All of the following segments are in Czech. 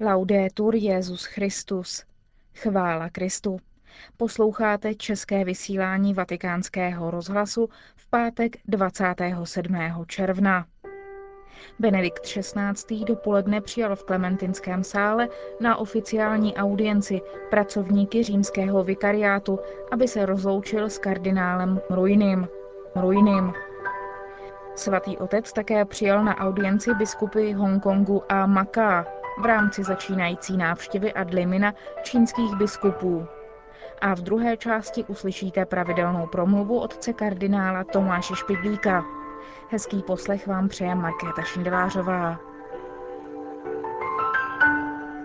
Laudetur Jezus Christus. Chvála Kristu. Posloucháte české vysílání Vatikánského rozhlasu v pátek 27. června. Benedikt XVI. dopoledne přijal v Klementinském sále na oficiální audienci pracovníky římského vikariátu, aby se rozloučil s kardinálem Ruinim. Ruinim. Svatý otec také přijal na audienci biskupy Hongkongu a Maká v rámci začínající návštěvy Adlimina čínských biskupů. A v druhé části uslyšíte pravidelnou promluvu otce kardinála Tomáše Špidlíka. Hezký poslech vám přeje Markéta Šindelářová.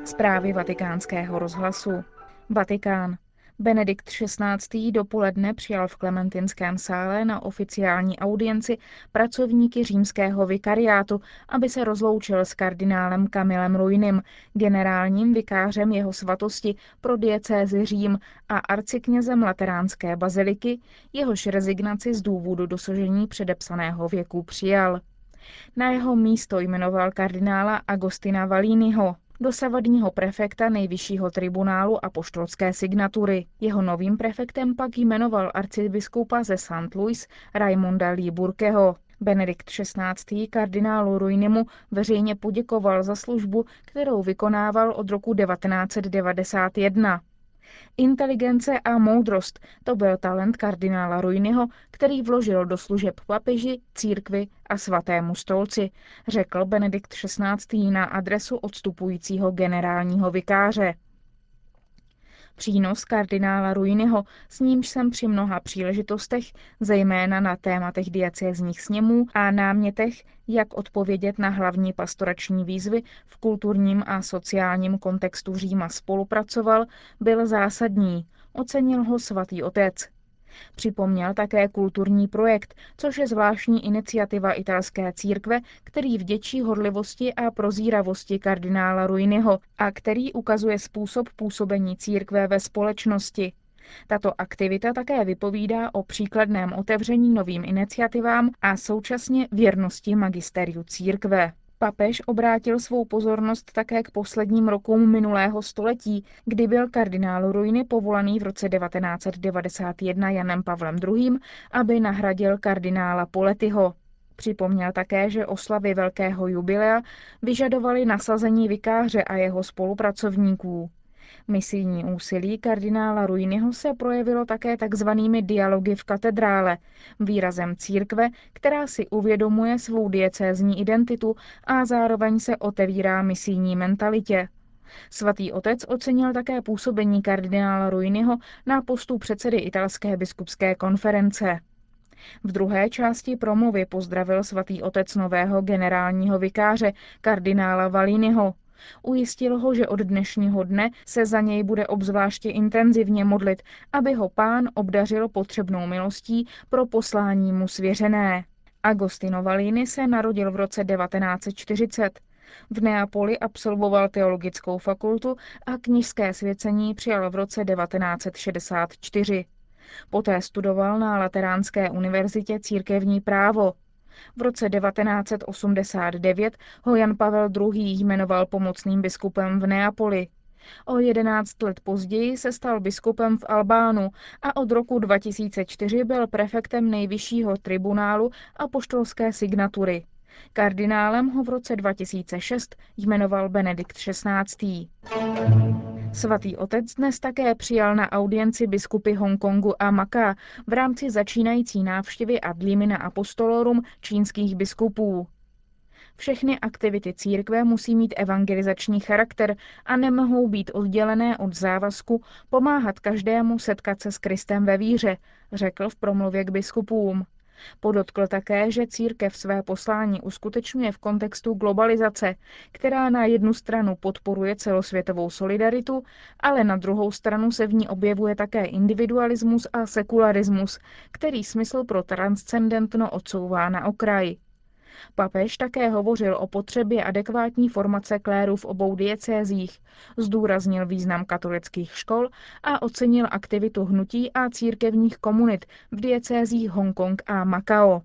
Zprávy vatikánského rozhlasu. Vatikán. Benedikt XVI. dopoledne přijal v Klementinském sále na oficiální audienci pracovníky římského vikariátu, aby se rozloučil s kardinálem Kamilem Ruinim, generálním vikářem jeho svatosti pro diecézi Řím a arciknězem Lateránské baziliky, jehož rezignaci z důvodu dosažení předepsaného věku přijal. Na jeho místo jmenoval kardinála Agostina Valínyho, dosavadního prefekta nejvyššího tribunálu a poštolské signatury. Jeho novým prefektem pak jmenoval arcibiskupa ze St. Louis Raimunda Líburkeho. Benedikt XVI. kardinálu Ruinimu veřejně poděkoval za službu, kterou vykonával od roku 1991. Inteligence a moudrost, to byl talent kardinála Ruiniho, který vložil do služeb papeži, církvi a svatému stolci, řekl Benedikt XVI. na adresu odstupujícího generálního vikáře. Přínos kardinála Ruiniho, s nímž jsem při mnoha příležitostech, zejména na tématech diecézních sněmů a námětech, jak odpovědět na hlavní pastorační výzvy v kulturním a sociálním kontextu Říma spolupracoval, byl zásadní, ocenil ho svatý otec. Připomněl také kulturní projekt, což je zvláštní iniciativa italské církve, který vděčí horlivosti a prozíravosti kardinála Ruiniho a který ukazuje způsob působení církve ve společnosti. Tato aktivita také vypovídá o příkladném otevření novým iniciativám a současně věrnosti magisteriu církve. Papež obrátil svou pozornost také k posledním rokům minulého století, kdy byl kardinál Ruiny povolaný v roce 1991 Janem Pavlem II., aby nahradil kardinála Poletyho. Připomněl také, že oslavy velkého jubilea vyžadovaly nasazení vikáře a jeho spolupracovníků. Misijní úsilí kardinála Ruiniho se projevilo také takzvanými dialogy v katedrále, výrazem církve, která si uvědomuje svou diecézní identitu a zároveň se otevírá misijní mentalitě. Svatý otec ocenil také působení kardinála Ruiniho na postu předsedy italské biskupské konference. V druhé části promluvy pozdravil svatý otec nového generálního vikáře, kardinála Valínyho, Ujistil ho, že od dnešního dne se za něj bude obzvláště intenzivně modlit, aby ho pán obdařil potřebnou milostí pro poslání mu svěřené. Agostino Valini se narodil v roce 1940. V Neapoli absolvoval teologickou fakultu a knižské svěcení přijal v roce 1964. Poté studoval na Lateránské univerzitě církevní právo. V roce 1989 ho Jan Pavel II. jmenoval pomocným biskupem v Neapoli. O 11 let později se stal biskupem v Albánu a od roku 2004 byl prefektem nejvyššího tribunálu a poštolské signatury. Kardinálem ho v roce 2006 jmenoval Benedikt XVI. Svatý otec dnes také přijal na audienci biskupy Hongkongu a Maká v rámci začínající návštěvy Adlimina Apostolorum čínských biskupů. Všechny aktivity církve musí mít evangelizační charakter a nemohou být oddělené od závazku pomáhat každému setkat se s Kristem ve víře, řekl v promluvě k biskupům. Podotkl také, že církev své poslání uskutečňuje v kontextu globalizace, která na jednu stranu podporuje celosvětovou solidaritu, ale na druhou stranu se v ní objevuje také individualismus a sekularismus, který smysl pro transcendentno odsouvá na okraj. Papež také hovořil o potřebě adekvátní formace kléru v obou diecézích, zdůraznil význam katolických škol a ocenil aktivitu hnutí a církevních komunit v diecézích Hongkong a Makao.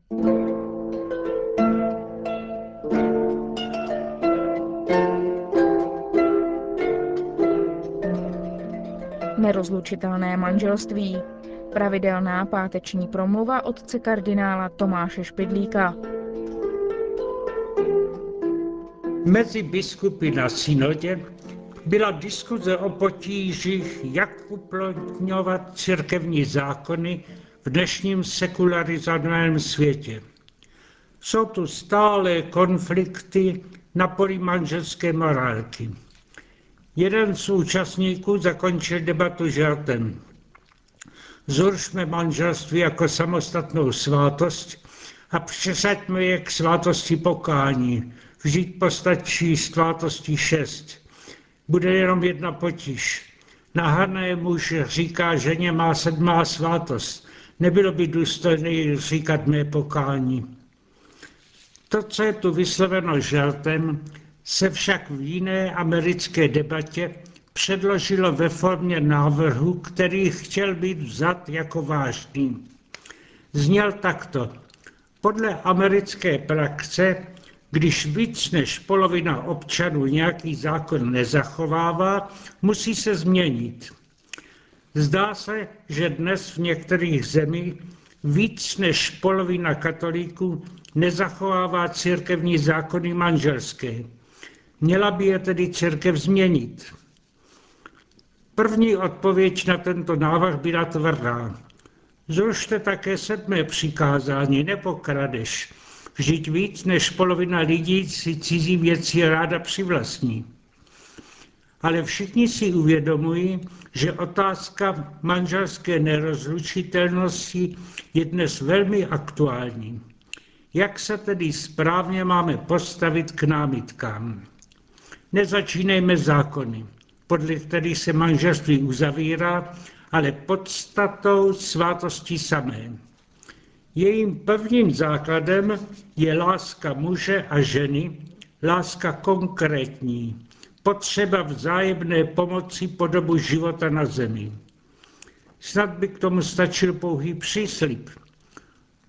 Nerozlučitelné manželství. Pravidelná páteční promluva otce kardinála Tomáše Špidlíka. Mezi biskupy na synodě byla diskuze o potížích, jak uplotňovat církevní zákony v dnešním sekularizovaném světě. Jsou tu stále konflikty na poli manželské morálky. Jeden z účastníků zakončil debatu žartem. Zrušme manželství jako samostatnou svátost a přesaďme je k svátosti pokání. Vždyť postačí svátosti šest. Bude jenom jedna potíž. Nahané muž říká ženě má sedmá svátost. Nebylo by důstojné říkat mé pokání. To, co je tu vysloveno žartem, se však v jiné americké debatě předložilo ve formě návrhu, který chtěl být vzat jako vážný. Zněl takto. Podle americké praxe, když víc než polovina občanů nějaký zákon nezachovává, musí se změnit. Zdá se, že dnes v některých zemích víc než polovina katolíků nezachovává církevní zákony manželské. Měla by je tedy církev změnit. První odpověď na tento návrh byla tvrdá. Zrušte také sedmé přikázání, nepokradeš. Vždyť víc než polovina lidí si cizí věci ráda přivlastní. Ale všichni si uvědomují, že otázka manželské nerozlučitelnosti je dnes velmi aktuální. Jak se tedy správně máme postavit k námitkám? Nezačínejme zákony, podle kterých se manželství uzavírá, ale podstatou svátosti samé. Jejím pevným základem je láska muže a ženy, láska konkrétní, potřeba vzájemné pomoci po dobu života na zemi. Snad by k tomu stačil pouhý příslip.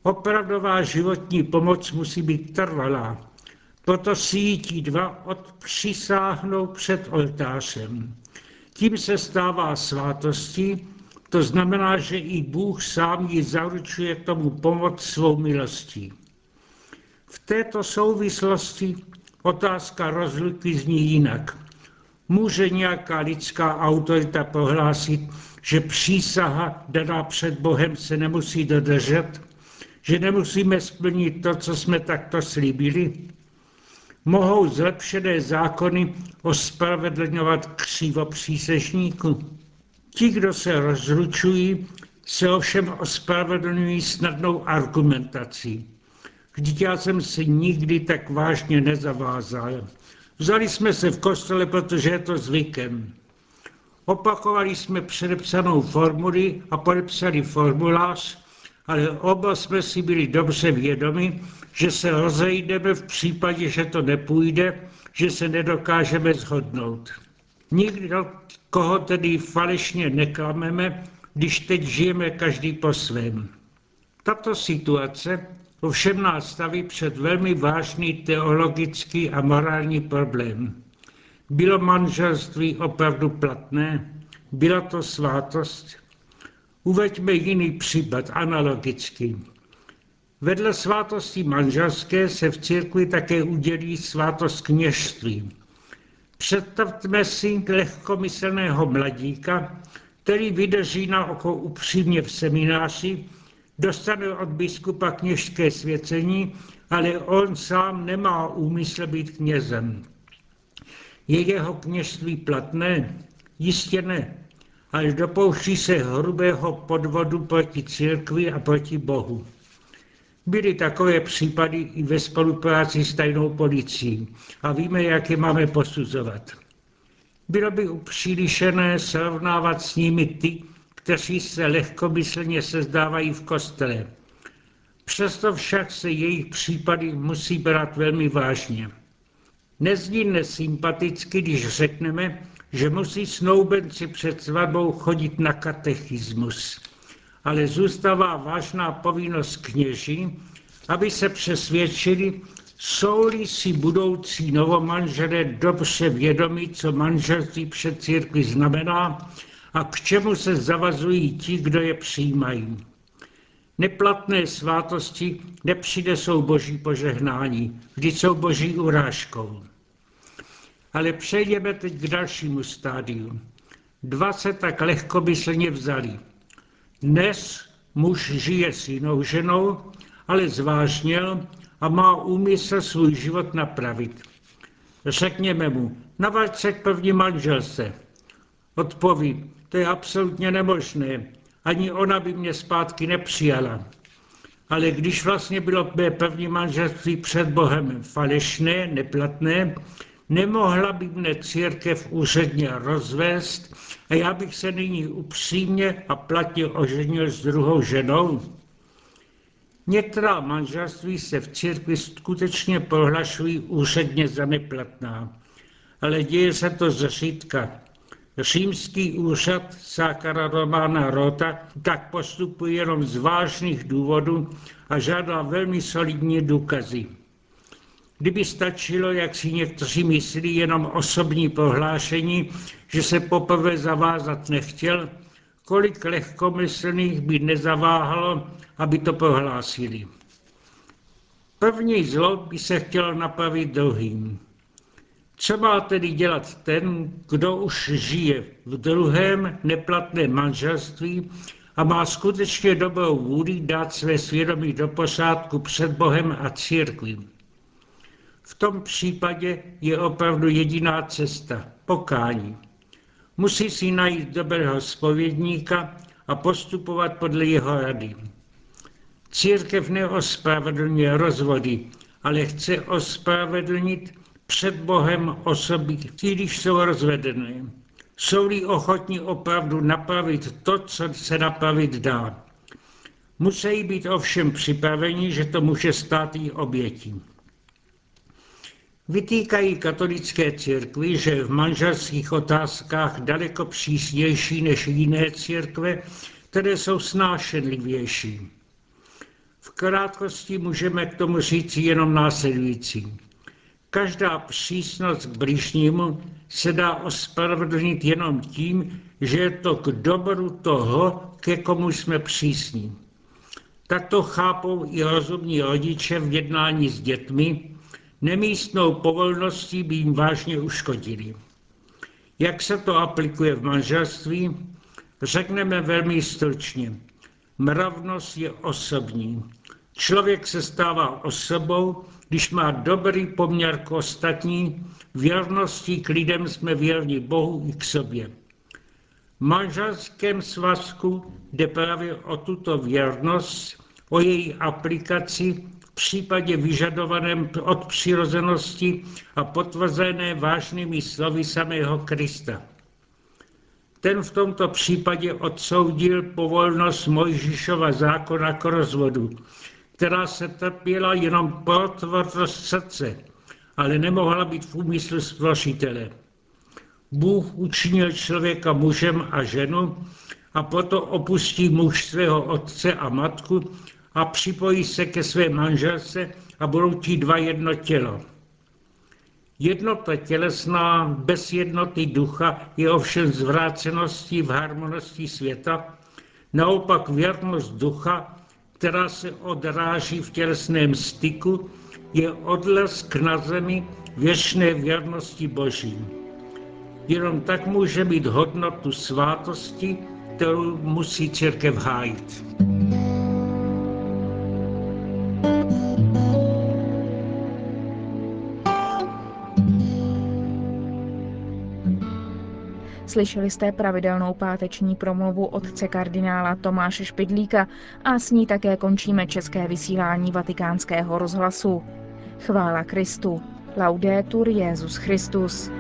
Opravdová životní pomoc musí být trvalá, proto si ti dva odpřisáhnou před oltářem. Tím se stává svátostí, to znamená, že i Bůh sám ji zaručuje tomu pomoc svou milostí. V této souvislosti otázka rozluky zní jinak. Může nějaká lidská autorita pohlásit, že přísaha daná před Bohem se nemusí dodržet, že nemusíme splnit to, co jsme takto slíbili? mohou zlepšené zákony ospravedlňovat křivo přísežníku. Ti, kdo se rozlučují, se ovšem ospravedlňují snadnou argumentací. Vždyť já jsem si nikdy tak vážně nezavázal. Vzali jsme se v kostele, protože je to zvykem. Opakovali jsme předepsanou formuli a podepsali formulář, ale oba jsme si byli dobře vědomi, že se rozejdeme v případě, že to nepůjde, že se nedokážeme shodnout. Nikdo, koho tedy falešně neklameme, když teď žijeme každý po svém. Tato situace ovšem nás staví před velmi vážný teologický a morální problém. Bylo manželství opravdu platné? Byla to svátost? Uveďme jiný případ analogický. Vedle svátosti manželské se v církvi také udělí svátost kněžství. Představme si lehkomyslného mladíka, který vydrží na oko upřímně v semináři, dostane od biskupa kněžské svěcení, ale on sám nemá úmysl být knězem. Je jeho kněžství platné? Jistě ne, ale dopouští se hrubého podvodu proti církvi a proti Bohu. Byly takové případy i ve spolupráci s tajnou policií a víme, jak je máme posuzovat. Bylo by upřílišené srovnávat s nimi ty, kteří se lehkomyslně sezdávají v kostele. Přesto však se jejich případy musí brát velmi vážně. Nezní nesympaticky, když řekneme, že musí snoubenci před svatbou chodit na katechismus ale zůstává vážná povinnost kněží, aby se přesvědčili, jsou-li si budoucí novomanželé dobře vědomi, co manželství před církvi znamená a k čemu se zavazují ti, kdo je přijímají. Neplatné svátosti nepřinesou boží požehnání, vždy jsou boží urážkou. Ale přejdeme teď k dalšímu stádiu. Dva se tak lehkomyslně vzali. Dnes muž žije s jinou ženou, ale zvážněl a má úmysl svůj život napravit. Řekněme mu, navaď se k první manželce. Odpoví, to je absolutně nemožné, ani ona by mě zpátky nepřijala. Ale když vlastně bylo mé první manželství před Bohem falešné, neplatné, nemohla by mne církev úředně rozvést a já bych se nyní upřímně a platně oženil s druhou ženou. Některá manželství se v církvi skutečně prohlašují úředně za neplatná, ale děje se to zřídka. Římský úřad Sákara Romana Rota tak postupuje jenom z vážných důvodů a žádá velmi solidní důkazy. Kdyby stačilo, jak si někteří myslí, jenom osobní prohlášení, že se poprvé zavázat nechtěl, kolik lehkomyslných by nezaváhalo, aby to prohlásili. První zlo by se chtělo napravit druhým. Co má tedy dělat ten, kdo už žije v druhém neplatném manželství a má skutečně dobrou vůli dát své svědomí do pořádku před Bohem a církví? V tom případě je opravdu jediná cesta pokání. Musí si najít dobrého spovědníka a postupovat podle jeho rady. Církev neospravedlňuje rozvody, ale chce ospravedlnit před Bohem osoby, když jsou rozvedené. Jsou-li ochotní opravdu napravit to, co se napravit dá. Musí být ovšem připraveni, že to může stát i obětí. Vytýkají katolické církvi, že v manželských otázkách daleko přísnější než jiné církve, které jsou snášenlivější. V krátkosti můžeme k tomu říct jenom následující. Každá přísnost k blížnímu se dá ospravedlnit jenom tím, že je to k dobru toho, ke komu jsme přísní. Tak to chápou i rozumní rodiče v jednání s dětmi, nemístnou povolností by jim vážně uškodili. Jak se to aplikuje v manželství? Řekneme velmi stručně. Mravnost je osobní. Člověk se stává osobou, když má dobrý poměr k ostatní, věrností k lidem jsme věrni Bohu i k sobě. V manželském svazku jde právě o tuto věrnost, o její aplikaci případě vyžadovaném od přirozenosti a potvrzené vážnými slovy samého Krista. Ten v tomto případě odsoudil povolnost Mojžišova zákona k rozvodu, která se trpěla jenom pro srdce, ale nemohla být v úmyslu stvořitele. Bůh učinil člověka mužem a ženu a proto opustí muž svého otce a matku a připojí se ke své manželce a budou ti dva jedno tělo. Jednota tělesná bez jednoty ducha je ovšem zvráceností v harmonosti světa, naopak věrnost ducha která se odráží v tělesném styku, je odlesk na zemi věčné věrnosti Boží. Jenom tak může mít hodnotu svátosti, kterou musí církev hájit. Slyšeli jste pravidelnou páteční promluvu otce kardinála Tomáše Špidlíka a s ní také končíme české vysílání vatikánského rozhlasu. Chvála Kristu. Laudetur Jezus Christus.